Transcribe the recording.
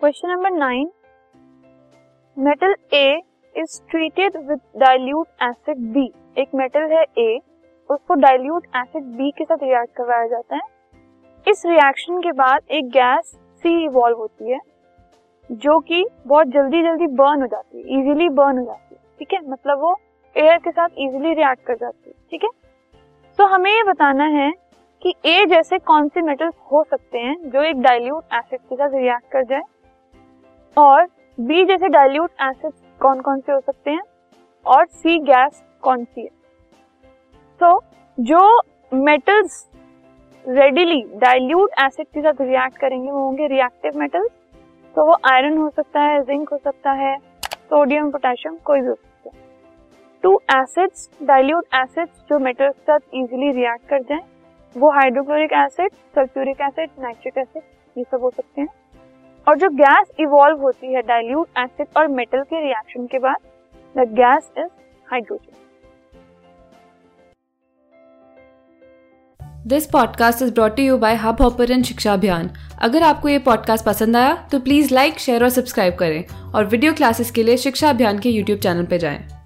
Question number nine. Metal A is treated with dilute acid B एक metal है A उसको dilute acid B के साथ react करवाया जाता है। इस रिएक्शन के बाद एक गैस सी इवॉल्व होती है, जो कि बहुत जल्दी जल्दी बर्न हो जाती है इजीली बर्न हो जाती है। ठीक है? मतलब वो एयर के साथ इजीली रिएक्ट कर जाती है। ठीक है? तो हमें ये बताना है कि ए जैसे कौन से मेटल्स हो सकते हैं जो एक डाइल्यूट एसिड के साथ रिएक्ट कर जाए? और बी जैसे डाइल्यूट एसिड कौन कौन से हो सकते हैं? और सी गैस कौन सी है? तो जो मेटल्स रेडिली डाइल्यूट एसिड के साथ रिएक्ट करेंगे, वो होंगे रिएक्टिव मेटल्स तो वो आयरन हो सकता है जिंक हो सकता है सोडियम पोटेशियम कोई भी हो सकता है. टू एसिड्स डाइल्यूट एसिड्स जो मेटल्स के साथ इजीली रिएक्ट कर जाएँ वो hydrochloric acid sulphuric acid nitric acid ये सब हो सकते हैं. और जो गैस इवॉल्व होती है डाइल्यूट एसिड और मेटल के रिएक्शन के बाद the gas is hydrogen this podcast is brought you by Hubhopper Shiksha Abhiyan अगर आपको ये पॉडकास्ट पसंद आया तो प्लीज़ लाइक शेयर और सब्सक्राइब करें और वीडियो क्लासेस के लिए शिक्षा अभियान के यूट्यूब चैनल पर जाएँ।